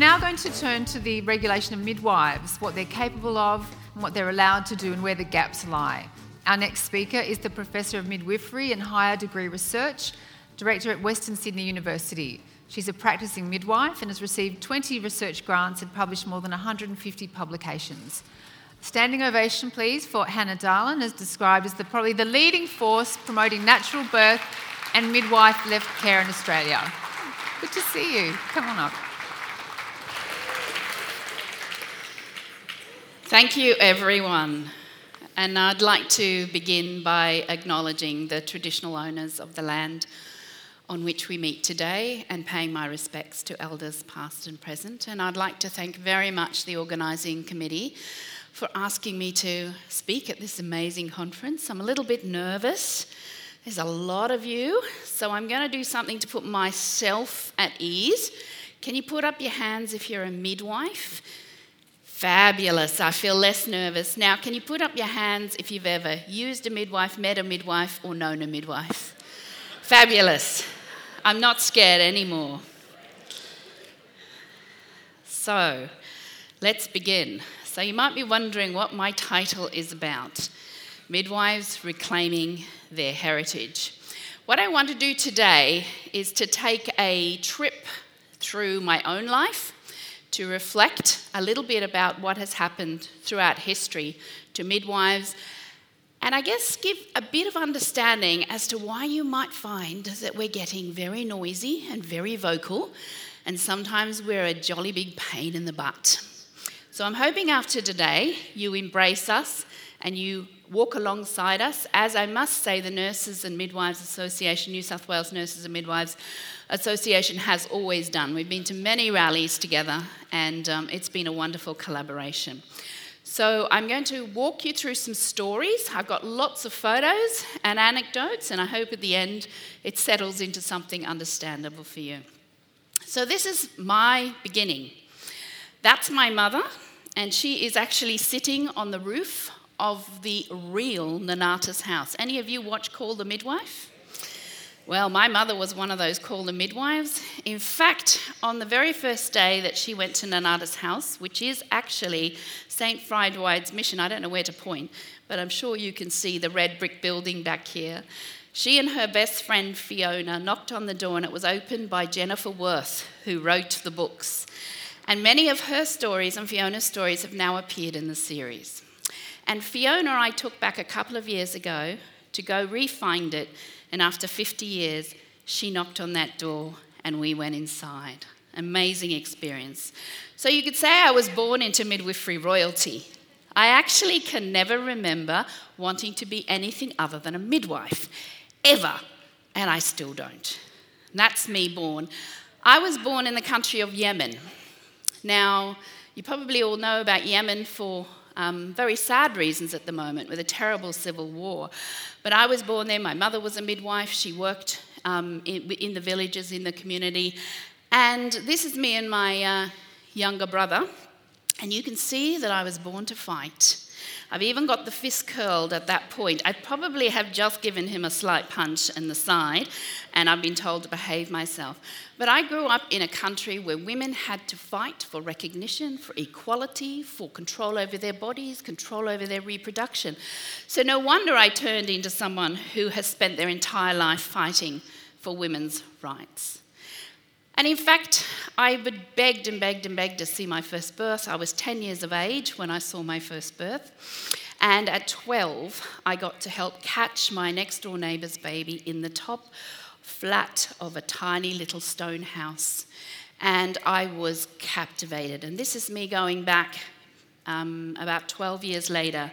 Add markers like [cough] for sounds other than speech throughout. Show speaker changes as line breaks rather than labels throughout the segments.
now going to turn to the regulation of midwives, what they're capable of, and what they're allowed to do, and where the gaps lie. Our next speaker is the Professor of Midwifery and Higher Degree Research, Director at Western Sydney University. She's a practicing midwife and has received 20 research grants and published more than 150 publications. Standing ovation, please, for Hannah Dahlen, as described as the, probably the leading force promoting natural birth and midwife left care in Australia. Good to see you. Come on up.
Thank you, everyone. And I'd like to begin by acknowledging the traditional owners of the land on which we meet today and paying my respects to elders past and present. And I'd like to thank very much the organising committee for asking me to speak at this amazing conference. I'm a little bit nervous. There's a lot of you, so I'm going to do something to put myself at ease. Can you put up your hands if you're a midwife? Fabulous. I feel less nervous. Now, can you put up your hands if you've ever used a midwife, met a midwife, or known a midwife? Fabulous. I'm not scared anymore. So, let's begin. So, you might be wondering what my title is about Midwives Reclaiming Their Heritage. What I want to do today is to take a trip through my own life to reflect a little bit about what has happened throughout history to midwives, and I guess give a bit of understanding as to why you might find that we're getting very noisy and very vocal, and sometimes we're a jolly big pain in the butt. So I'm hoping after today you embrace us and you walk alongside us. As I must say, the Nurses and Midwives Association, New South Wales Nurses and Midwives Association, has always done. We've been to many rallies together, and um, it's been a wonderful collaboration. So, I'm going to walk you through some stories. I've got lots of photos and anecdotes, and I hope at the end it settles into something understandable for you. So, this is my beginning. That's my mother, and she is actually sitting on the roof of the real Nonnatus house. Any of you watch Call the Midwife? Well, my mother was one of those Call the Midwives. In fact, on the very first day that she went to Nonnatus house, which is actually St. Frideswide's mission, I don't know where to point, but I'm sure you can see the red brick building back here. She and her best friend Fiona knocked on the door, and it was opened by Jennifer Worth, who wrote the books. And many of her stories and Fiona's stories have now appeared in the series. And Fiona, I took back a couple of years ago to go re find it. And after 50 years, she knocked on that door and we went inside. Amazing experience. So you could say I was born into midwifery royalty. I actually can never remember wanting to be anything other than a midwife, ever. And I still don't. That's me born. I was born in the country of Yemen. Now, you probably all know about Yemen for um, very sad reasons at the moment with a terrible civil war. But I was born there. My mother was a midwife. She worked um, in, in, the villages, in the community. And this is me and my uh, younger brother. And you can see that I was born to fight. I've even got the fist curled at that point. I probably have just given him a slight punch in the side, and I've been told to behave myself. But I grew up in a country where women had to fight for recognition, for equality, for control over their bodies, control over their reproduction. So no wonder I turned into someone who has spent their entire life fighting for women's rights. And in fact, I would begged and begged and begged to see my first birth. I was 10 years of age when I saw my first birth. And at 12, I got to help catch my next door neighbour's baby in the top flat of a tiny little stone house. And I was captivated. And this is me going back um, about 12 years later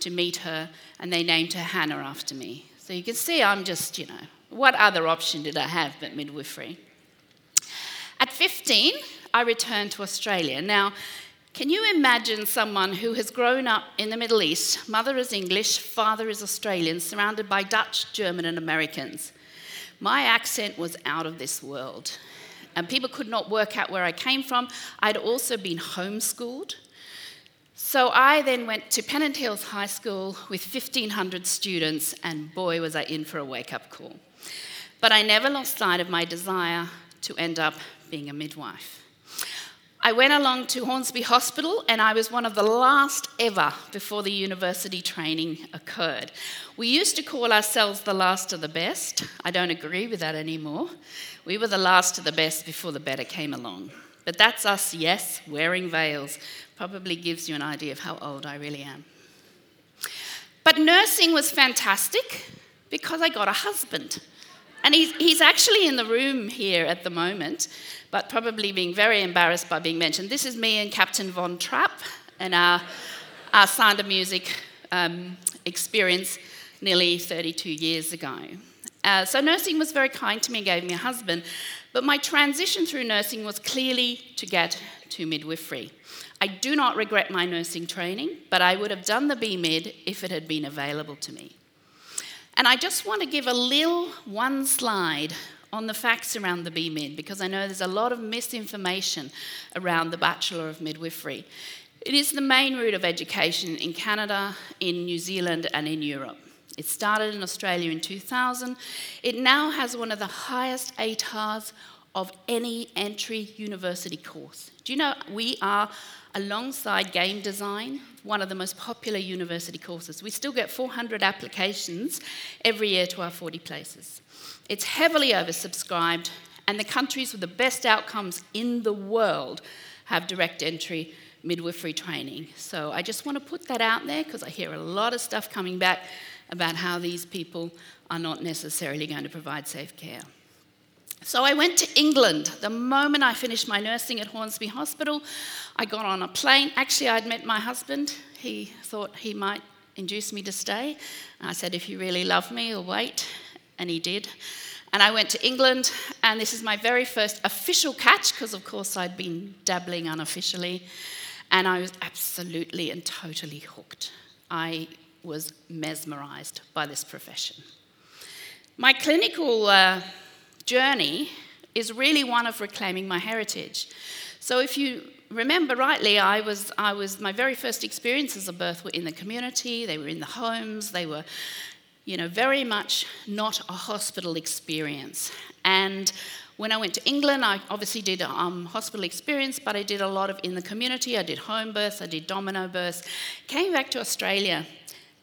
to meet her, and they named her Hannah after me. So you can see I'm just, you know, what other option did I have but midwifery? At 15, I returned to Australia. Now, can you imagine someone who has grown up in the Middle East, mother is English, father is Australian, surrounded by Dutch, German, and Americans? My accent was out of this world, and people could not work out where I came from. I'd also been homeschooled. So I then went to Pennant Hills High School with 1,500 students, and boy, was I in for a wake up call. But I never lost sight of my desire to end up being a midwife. I went along to Hornsby Hospital and I was one of the last ever before the university training occurred. We used to call ourselves the last of the best. I don't agree with that anymore. We were the last of the best before the better came along. But that's us, yes, wearing veils. Probably gives you an idea of how old I really am. But nursing was fantastic because I got a husband. And he's, he's actually in the room here at the moment but probably being very embarrassed by being mentioned. This is me and Captain Von Trapp and our, our sound of music um, experience nearly 32 years ago. Uh, so, nursing was very kind to me and gave me a husband, but my transition through nursing was clearly to get to midwifery. I do not regret my nursing training, but I would have done the BMid if it had been available to me. And I just want to give a little one slide on the facts around the BMid because I know there's a lot of misinformation around the Bachelor of Midwifery. It is the main route of education in Canada, in New Zealand, and in Europe. It started in Australia in 2000. It now has one of the highest ATARs of any entry university course. Do you know we are, alongside game design, one of the most popular university courses? We still get 400 applications every year to our 40 places. It's heavily oversubscribed, and the countries with the best outcomes in the world have direct entry midwifery training. So I just want to put that out there because I hear a lot of stuff coming back about how these people are not necessarily going to provide safe care. So I went to England. The moment I finished my nursing at Hornsby Hospital, I got on a plane. Actually, I'd met my husband. He thought he might induce me to stay. I said, if you really love me, you'll wait and he did. And I went to England, and this is my very first official catch, because of course I'd been dabbling unofficially, and I was absolutely and totally hooked. I was mesmerized by this profession. My clinical uh, journey is really one of reclaiming my heritage. So, if you remember rightly, I was, I was my very first experiences of birth were in the community, they were in the homes, they were you know, very much not a hospital experience. And when I went to England, I obviously did um, hospital experience, but I did a lot of in the community. I did home births, I did domino births. Came back to Australia,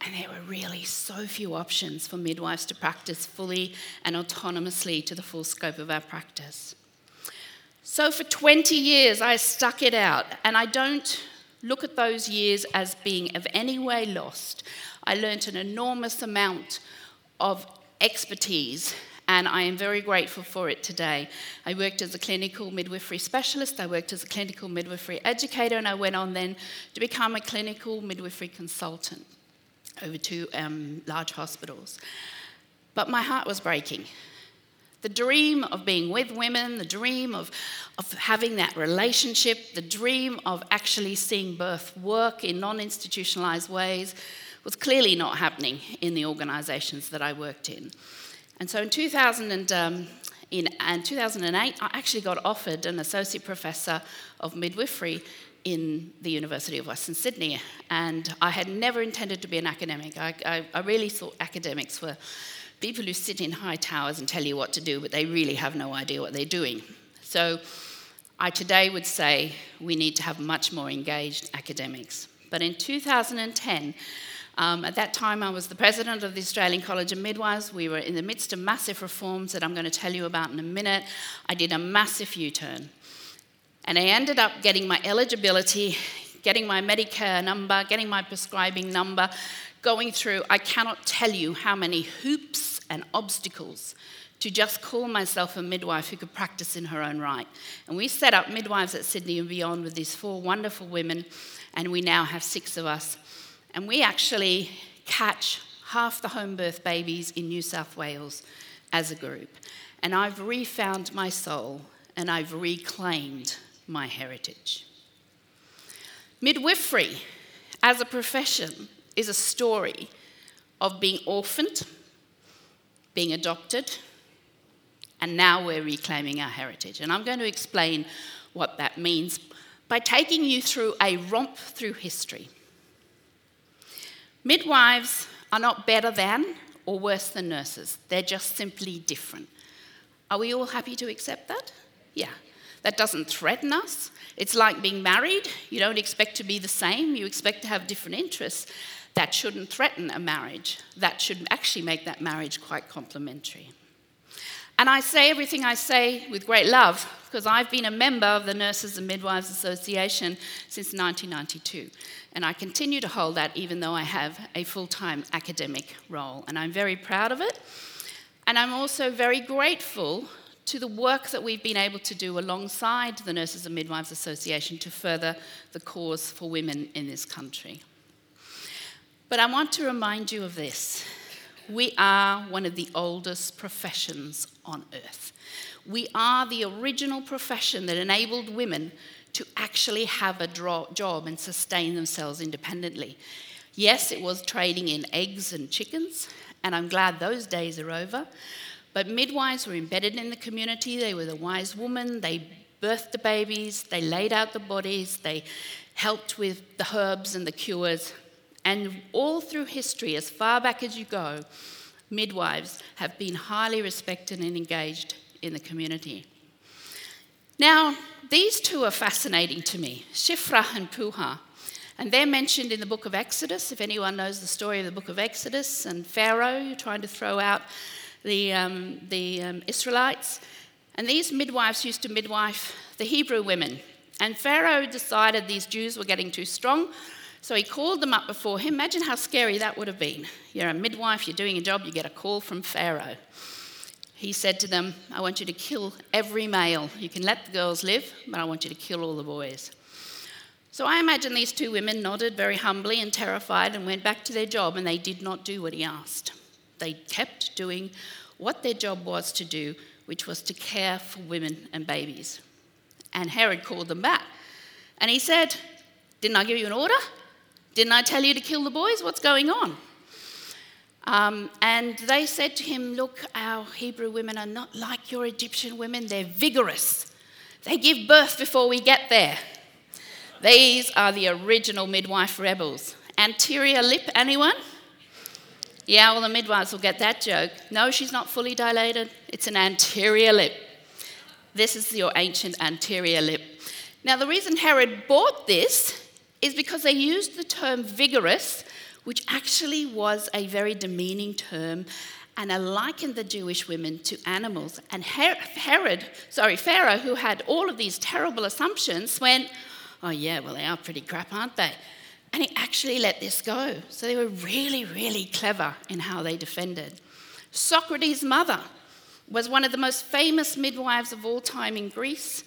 and there were really so few options for midwives to practice fully and autonomously to the full scope of our practice. So for 20 years, I stuck it out, and I don't look at those years as being of any way lost. I learnt an enormous amount of expertise and I am very grateful for it today. I worked as a clinical midwifery specialist, I worked as a clinical midwifery educator, and I went on then to become a clinical midwifery consultant over two um, large hospitals. But my heart was breaking. The dream of being with women, the dream of, of having that relationship, the dream of actually seeing birth work in non institutionalized ways was clearly not happening in the organisations that I worked in. And so in, 2000 and, um, in, in 2008, I actually got offered an associate professor of midwifery in the University of Western Sydney. And I had never intended to be an academic. I, I, I, really thought academics were people who sit in high towers and tell you what to do, but they really have no idea what they're doing. So I today would say we need to have much more engaged academics. But in 2010, um, at that time, I was the president of the Australian College of Midwives. We were in the midst of massive reforms that I'm going to tell you about in a minute. I did a massive U turn. And I ended up getting my eligibility, getting my Medicare number, getting my prescribing number, going through, I cannot tell you how many hoops and obstacles to just call myself a midwife who could practice in her own right. And we set up Midwives at Sydney and Beyond with these four wonderful women, and we now have six of us and we actually catch half the home birth babies in New South Wales as a group. And I've refound my soul and I've reclaimed my heritage. Midwifery as a profession is a story of being orphaned, being adopted, and now we're reclaiming our heritage. And I'm going to explain what that means by taking you through a romp through history. Midwives are not better than or worse than nurses, they're just simply different. Are we all happy to accept that? Yeah. That doesn't threaten us. It's like being married. You don't expect to be the same, you expect to have different interests. That shouldn't threaten a marriage. That should actually make that marriage quite complementary. And I say everything I say with great love because I've been a member of the Nurses and Midwives Association since 1992. And I continue to hold that even though I have a full time academic role. And I'm very proud of it. And I'm also very grateful to the work that we've been able to do alongside the Nurses and Midwives Association to further the cause for women in this country. But I want to remind you of this. We are one of the oldest professions on earth. We are the original profession that enabled women to actually have a job and sustain themselves independently. Yes, it was trading in eggs and chickens, and I'm glad those days are over. But midwives were embedded in the community. They were the wise woman. They birthed the babies. They laid out the bodies. They helped with the herbs and the cures. And all through history, as far back as you go, midwives have been highly respected and engaged in the community. Now, these two are fascinating to me Shiphrah and Puah. And they're mentioned in the book of Exodus. If anyone knows the story of the book of Exodus and Pharaoh trying to throw out the, um, the um, Israelites. And these midwives used to midwife the Hebrew women. And Pharaoh decided these Jews were getting too strong, so he called them up before him. Imagine how scary that would have been. You're a midwife, you're doing a job, you get a call from Pharaoh. He said to them, I want you to kill every male. You can let the girls live, but I want you to kill all the boys. So I imagine these two women nodded very humbly and terrified and went back to their job, and they did not do what he asked. They kept doing what their job was to do, which was to care for women and babies. And Herod called them back. And he said, Didn't I give you an order? Didn't I tell you to kill the boys? What's going on? Um, and they said to him, Look, our Hebrew women are not like your Egyptian women. They're vigorous. They give birth before we get there. These are the original midwife rebels. Anterior lip, anyone? Yeah, well, the midwives will get that joke. No, she's not fully dilated. It's an anterior lip. This is your ancient anterior lip. Now, the reason Herod bought this is because they used the term vigorous, which actually was a very demeaning term, and likened the Jewish women to animals. And Herod, sorry, Pharaoh, who had all of these terrible assumptions, went, Oh, yeah, well, they are pretty crap, aren't they? And he actually let this go. So they were really, really clever in how they defended. Socrates' mother was one of the most famous midwives of all time in Greece,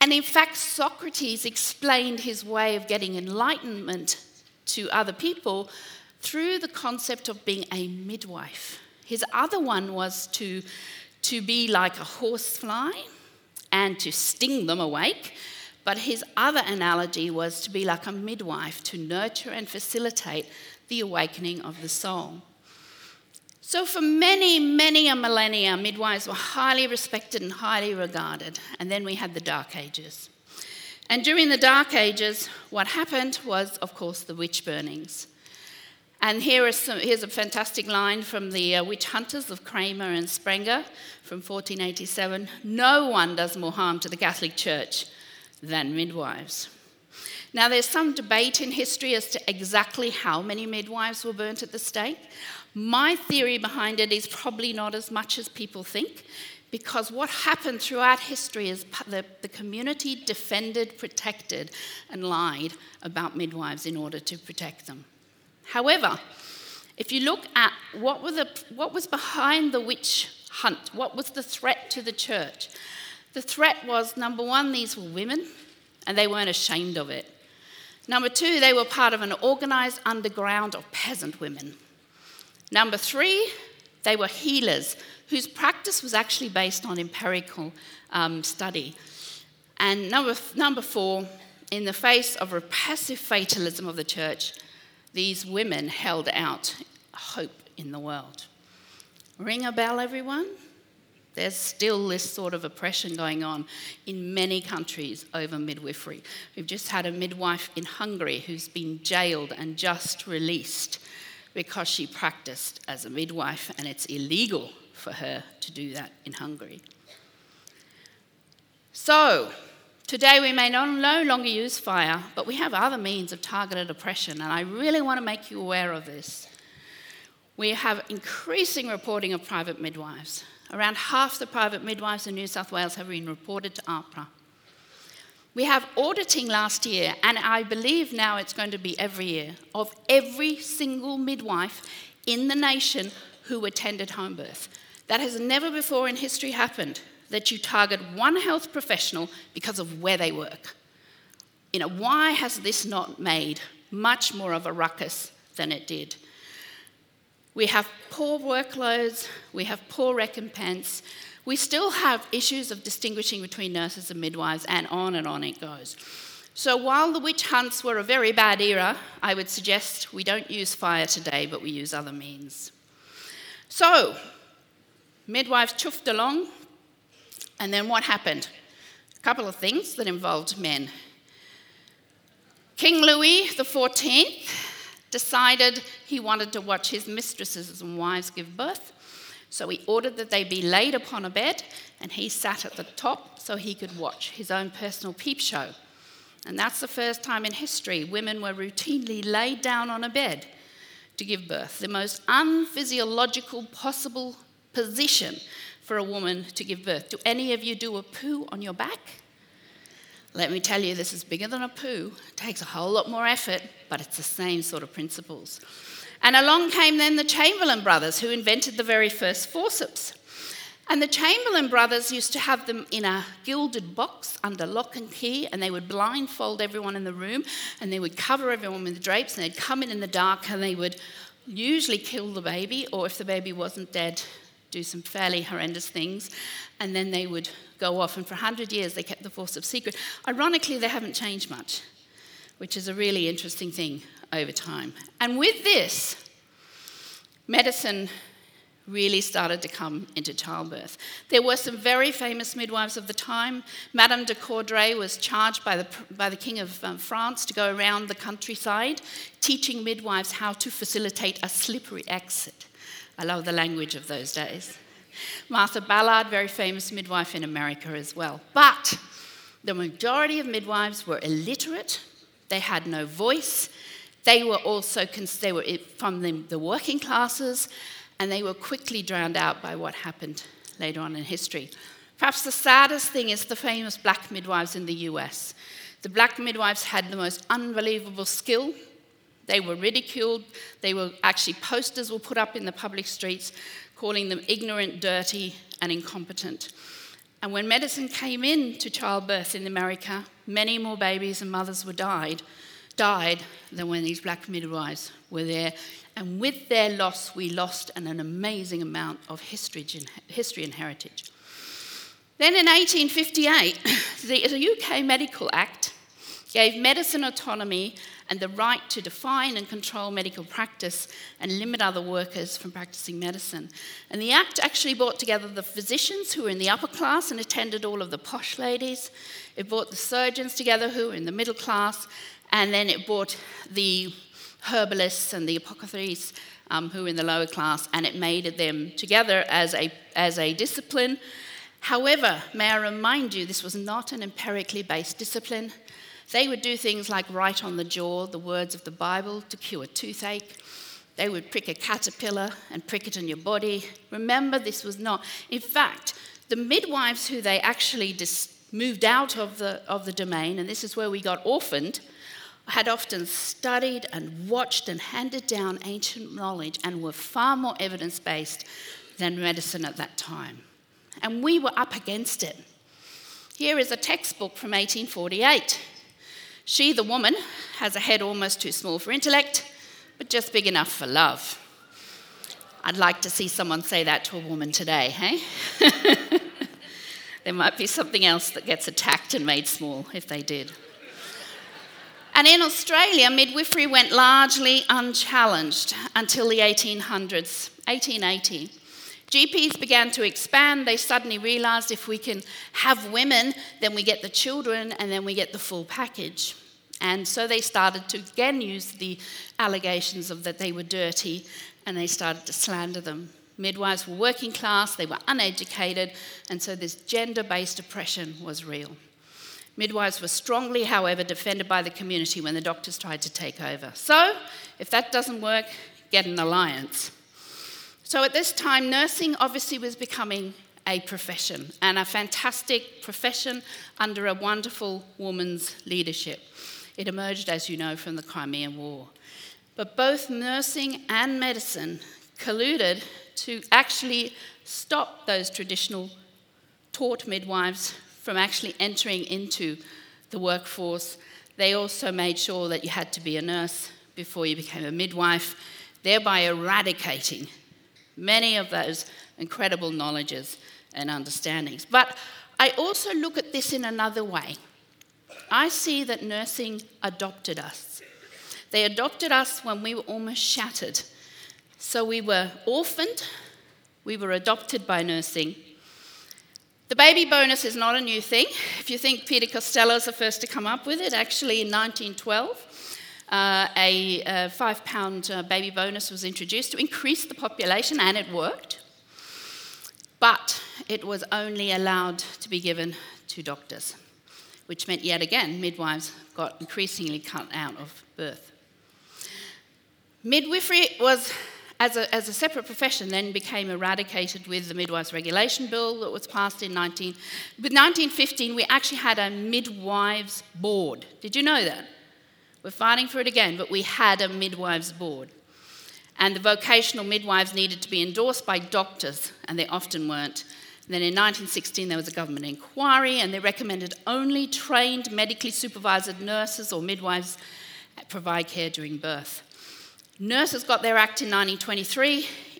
and in fact, Socrates explained his way of getting enlightenment to other people through the concept of being a midwife. His other one was to, to be like a horsefly and to sting them awake. But his other analogy was to be like a midwife to nurture and facilitate the awakening of the soul. So, for many, many a millennia, midwives were highly respected and highly regarded. And then we had the Dark Ages. And during the Dark Ages, what happened was, of course, the witch burnings. And here some, here's a fantastic line from the uh, Witch Hunters of Kramer and Sprenger from 1487 No one does more harm to the Catholic Church than midwives. Now, there's some debate in history as to exactly how many midwives were burnt at the stake. My theory behind it is probably not as much as people think, because what happened throughout history is the, the community defended, protected, and lied about midwives in order to protect them. However, if you look at what, the, what was behind the witch hunt, what was the threat to the church, the threat was number one, these were women, and they weren't ashamed of it. Number two, they were part of an organized underground of peasant women. Number three, they were healers whose practice was actually based on empirical um, study. And number, number four, in the face of repressive fatalism of the church, these women held out hope in the world. Ring a bell, everyone? There's still this sort of oppression going on in many countries over midwifery. We've just had a midwife in Hungary who's been jailed and just released because she practiced as a midwife, and it's illegal for her to do that in Hungary. So, Today, we may no longer use fire, but we have other means of targeted oppression, and I really want to make you aware of this. We have increasing reporting of private midwives. Around half the private midwives in New South Wales have been reported to AHPRA. We have auditing last year, and I believe now it's going to be every year, of every single midwife in the nation who attended home birth. That has never before in history happened that you target one health professional because of where they work. You know, why has this not made much more of a ruckus than it did? We have poor workloads, we have poor recompense, we still have issues of distinguishing between nurses and midwives, and on and on it goes. So, while the witch hunts were a very bad era, I would suggest we don't use fire today, but we use other means. So, midwives chuffed along, and then what happened? A couple of things that involved men. King Louis XIV decided he wanted to watch his mistresses and wives give birth. So he ordered that they be laid upon a bed, and he sat at the top so he could watch his own personal peep show. And that's the first time in history women were routinely laid down on a bed to give birth, the most unphysiological possible position for a woman to give birth. Do any of you do a poo on your back? Let me tell you, this is bigger than a poo. It takes a whole lot more effort, but it's the same sort of principles. And along came then the Chamberlain brothers, who invented the very first forceps. And the Chamberlain brothers used to have them in a gilded box under lock and key, and they would blindfold everyone in the room, and they would cover everyone with drapes, and they'd come in in the dark, and they would usually kill the baby, or if the baby wasn't dead, do some fairly horrendous things, and then they would go off. And for 100 years, they kept the forceps secret. Ironically, they haven't changed much, which is a really interesting thing over time. And with this, medicine really started to come into childbirth. There were some very famous midwives of the time. Madame du Coudray was charged by the, by the King of um, France to go around the countryside teaching midwives how to facilitate a slippery exit. I love the language of those days. Martha Ballard, very famous midwife in America as well. But the majority of midwives were illiterate, they had no voice, they were also they were from the, the working classes, and they were quickly drowned out by what happened later on in history. Perhaps the saddest thing is the famous black midwives in the US. The black midwives had the most unbelievable skill they were ridiculed. They were actually posters were put up in the public streets calling them ignorant, dirty, and incompetent. And when medicine came into childbirth in America, many more babies and mothers were died, died than when these black midwives were there. And with their loss, we lost an, an amazing amount of history, history and heritage. Then in 1858, [laughs] the UK Medical Act gave medicine autonomy and the right to define and control medical practice and limit other workers from practicing medicine. And the Act actually brought together the physicians who were in the upper class and attended all of the posh ladies. It brought the surgeons together who were in the middle class, and then it brought the herbalists and the apothecaries um, who were in the lower class, and it made them together as a, as a discipline. However, may I remind you, this was not an empirically based discipline. They would do things like write on the jaw the words of the Bible to cure toothache. They would prick a caterpillar and prick it in your body. Remember, this was not. In fact, the midwives who they actually dis- moved out of the, of the domain, and this is where we got orphaned, had often studied and watched and handed down ancient knowledge and were far more evidence based than medicine at that time. And we were up against it. Here is a textbook from 1848. She, the woman, has a head almost too small for intellect, but just big enough for love. I'd like to see someone say that to a woman today, hey? [laughs] there might be something else that gets attacked and made small if they did. And in Australia, midwifery went largely unchallenged until the 1800s, 1880. GPs began to expand. They suddenly realized if we can have women, then we get the children and then we get the full package. And so they started to again use the allegations of that they were dirty and they started to slander them. Midwives were working class, they were uneducated, and so this gender based oppression was real. Midwives were strongly, however, defended by the community when the doctors tried to take over. So, if that doesn't work, get an alliance. So, at this time, nursing obviously was becoming a profession and a fantastic profession under a wonderful woman's leadership. It emerged, as you know, from the Crimean War. But both nursing and medicine colluded to actually stop those traditional taught midwives from actually entering into the workforce. They also made sure that you had to be a nurse before you became a midwife, thereby eradicating many of those incredible knowledges and understandings. But I also look at this in another way. I see that nursing adopted us. They adopted us when we were almost shattered. So we were orphaned, we were adopted by nursing. The baby bonus is not a new thing. If you think Peter Costello is the first to come up with it, actually in 1912, uh, a, a, five pound uh, baby bonus was introduced to increase the population, and it worked. But it was only allowed to be given to doctors, which meant yet again midwives got increasingly cut out of birth. Midwifery was as a, as a, separate profession, then became eradicated with the Midwives Regulation Bill that was passed in 19. With 1915, we actually had a midwives board. Did you know that? We're fighting for it again, but we had a midwives board. And the vocational midwives needed to be endorsed by doctors, and they often weren't. And then in 1916, there was a government inquiry, and they recommended only trained medically supervised nurses or midwives provide care during birth. Nurses got their act in 1923.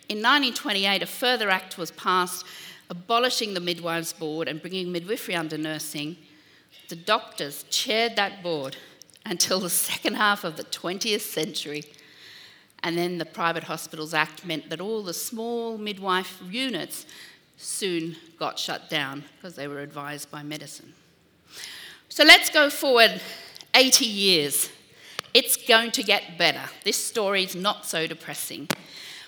In 1928, a further act was passed abolishing the Midwives Board and bringing midwifery under nursing. The doctors chaired that board until the second half of the 20th century. And then the Private Hospitals Act meant that all the small midwife units soon got shut down because they were advised by medicine. So let's go forward 80 years it's going to get better. This story is not so depressing.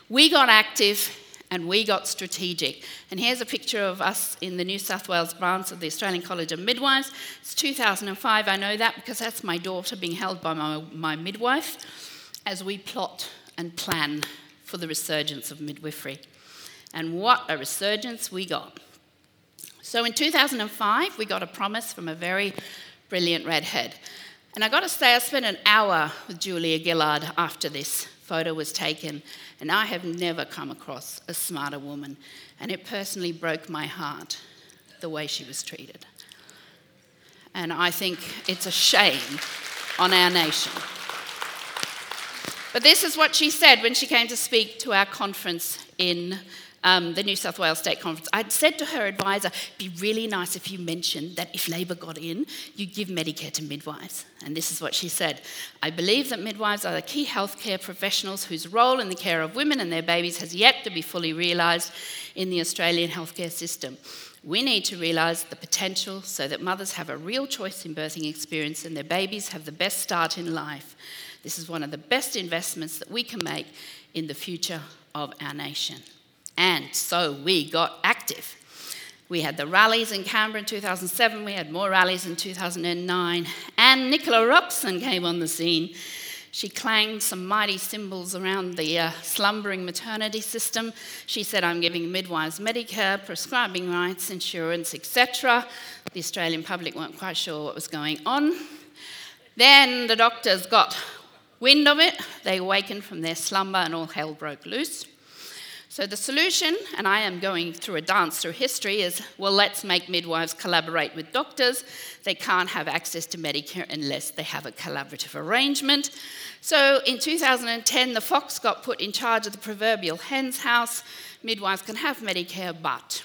We got active and we got strategic. And here's a picture of us in the New South Wales branch of the Australian College of Midwives. It's 2005. I know that because that's my daughter being held by my, my midwife as we plot and plan for the resurgence of midwifery. And what a resurgence we got. So in 2005, we got a promise from a very brilliant redhead. And I got to say, I spent an hour with Julia Gillard after this photo was taken, and I have never come across a smarter woman. And it personally broke my heart the way she was treated. And I think it's a shame on our nation. But this is what she said when she came to speak to our conference in um, the New South Wales State Conference, I'd said to her advisor, be really nice if you mentioned that if Labor got in, you'd give Medicare to midwives. And this is what she said I believe that midwives are the key healthcare professionals whose role in the care of women and their babies has yet to be fully realised in the Australian healthcare system. We need to realise the potential so that mothers have a real choice in birthing experience and their babies have the best start in life. This is one of the best investments that we can make in the future of our nation. And so we got active. We had the rallies in Canberra in 2007, we had more rallies in 2009, and Nicola Roxon came on the scene. She clanged some mighty cymbals around the uh, slumbering maternity system. She said, I'm giving midwives Medicare, prescribing rights, insurance, etc. The Australian public weren't quite sure what was going on. Then the doctors got wind of it. They awakened from their slumber and all hell broke loose. So the solution, and I am going through a dance through history, is well, let's make midwives collaborate with doctors. They can't have access to Medicare unless they have a collaborative arrangement. So in 2010, the fox got put in charge of the proverbial hen's house. Midwives can have Medicare, but.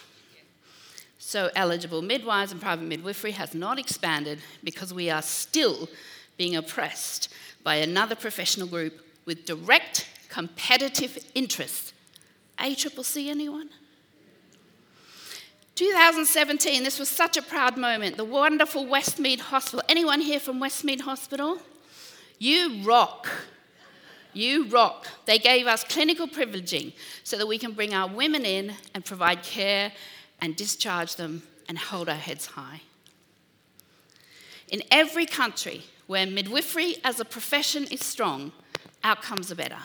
So eligible midwives and private midwifery has not expanded because we are still being oppressed by another professional group with direct competitive interests ACCC, anyone? 2017, this was such a proud moment. The wonderful Westmead Hospital. Anyone here from Westmead Hospital? You rock. You rock. They gave us clinical privileging so that we can bring our women in and provide care and discharge them and hold our heads high. In every country where midwifery as a profession is strong, outcomes are better.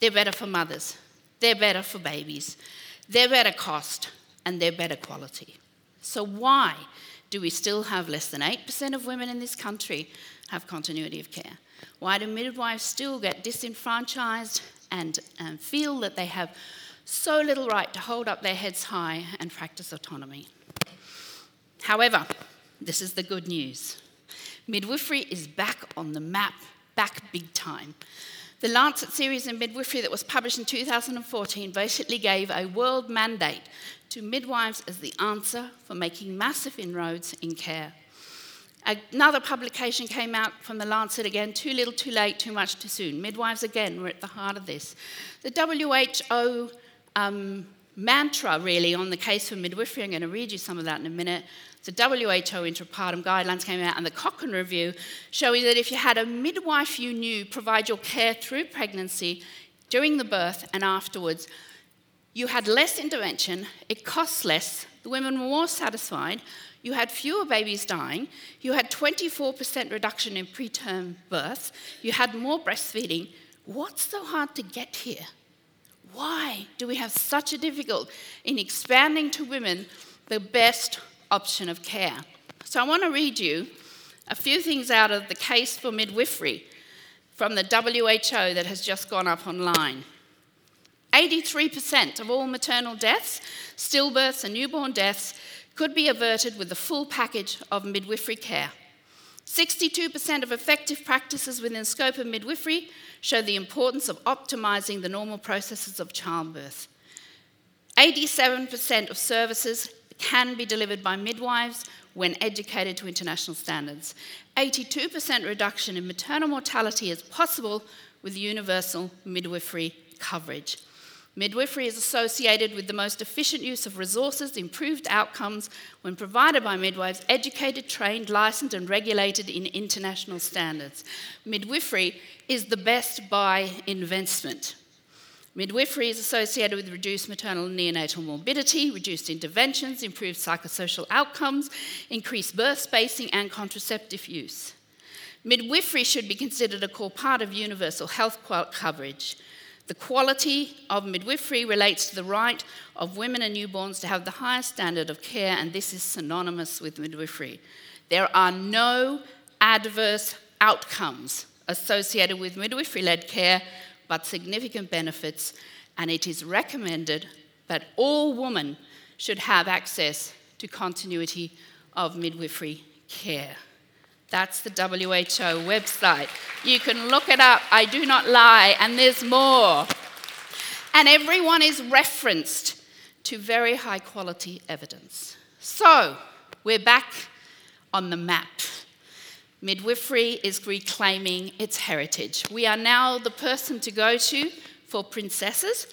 They're better for mothers, they're better for babies, they're better cost, and they're better quality. So, why do we still have less than 8% of women in this country have continuity of care? Why do midwives still get disenfranchised and, and feel that they have so little right to hold up their heads high and practice autonomy? However, this is the good news. Midwifery is back on the map, back big time. The Lancet series in midwifery that was published in 2014 basically gave a world mandate to midwives as the answer for making massive inroads in care. Another publication came out from the Lancet again, too little, too late, too much, too soon. Midwives again were at the heart of this. The WHO um, mantra, really, on the case for midwifery, I'm going to read you some of that in a minute, the WHO intrapartum guidelines came out and the Cochrane review showing that if you had a midwife you knew provide your care through pregnancy, during the birth, and afterwards, you had less intervention, it costs less, the women were more satisfied, you had fewer babies dying, you had 24% reduction in preterm birth, you had more breastfeeding. What's so hard to get here? Why do we have such a difficult in expanding to women the best option of care. So I want to read you a few things out of the case for midwifery from the WHO that has just gone up online. 83% of all maternal deaths, stillbirths, and newborn deaths could be averted with the full package of midwifery care. 62% of effective practices within scope of midwifery show the importance of optimizing the normal processes of childbirth. 87% of services can be delivered by midwives when educated to international standards. 82% reduction in maternal mortality is possible with universal midwifery coverage. Midwifery is associated with the most efficient use of resources, improved outcomes when provided by midwives educated, trained, licensed, and regulated in international standards. Midwifery is the best buy investment. Midwifery is associated with reduced maternal and neonatal morbidity, reduced interventions, improved psychosocial outcomes, increased birth spacing, and contraceptive use. Midwifery should be considered a core part of universal health coverage. The quality of midwifery relates to the right of women and newborns to have the highest standard of care, and this is synonymous with midwifery. There are no adverse outcomes associated with midwifery led care but significant benefits, and it is recommended that all women should have access to continuity of midwifery care. That's the WHO website. You can look it up, I do not lie, and there's more. And everyone is referenced to very high quality evidence. So, we're back on the map. Midwifery is reclaiming its heritage. We are now the person to go to for princesses.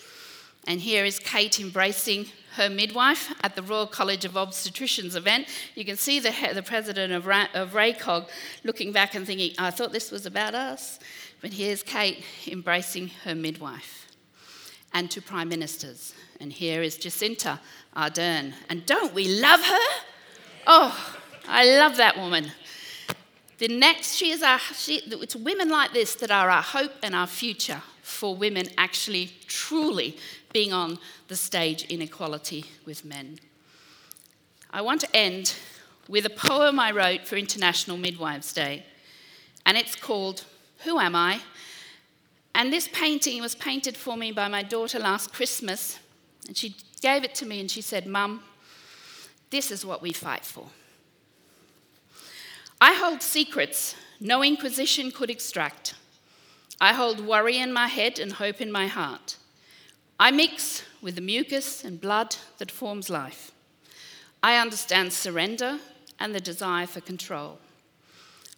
And here is Kate embracing her midwife at the Royal College of Obstetricians event. You can see the, the president of, Ra- of RACOG looking back and thinking, I thought this was about us. But here's Kate embracing her midwife. And to prime ministers. And here is Jacinda Ardern. And don't we love her? Oh, I love that woman. The next, she is our, she, it's women like this that are our hope and our future for women actually truly being on the stage in equality with men. I want to end with a poem I wrote for International Midwives Day, and it's called Who Am I? And this painting was painted for me by my daughter last Christmas, and she gave it to me and she said, Mum, this is what we fight for. I hold secrets no inquisition could extract. I hold worry in my head and hope in my heart. I mix with the mucus and blood that forms life. I understand surrender and the desire for control.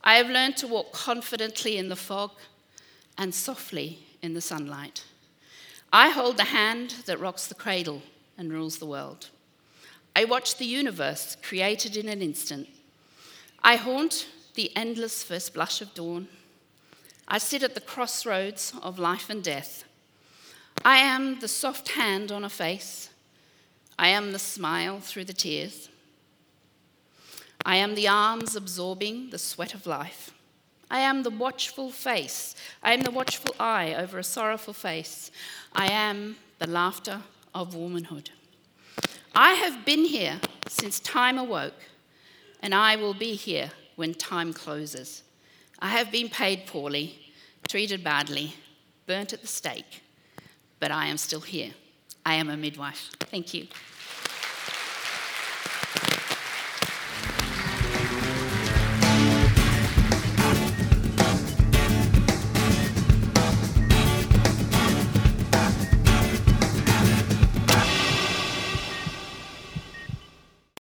I have learned to walk confidently in the fog and softly in the sunlight. I hold the hand that rocks the cradle and rules the world. I watch the universe created in an instant I haunt the endless first blush of dawn. I sit at the crossroads of life and death. I am the soft hand on a face. I am the smile through the tears. I am the arms absorbing the sweat of life. I am the watchful face. I am the watchful eye over a sorrowful face. I am the laughter of womanhood. I have been here since time awoke, and I will be here when time closes. I have been paid poorly, treated badly, burnt at the stake, but I am still here. I am a midwife. Thank you.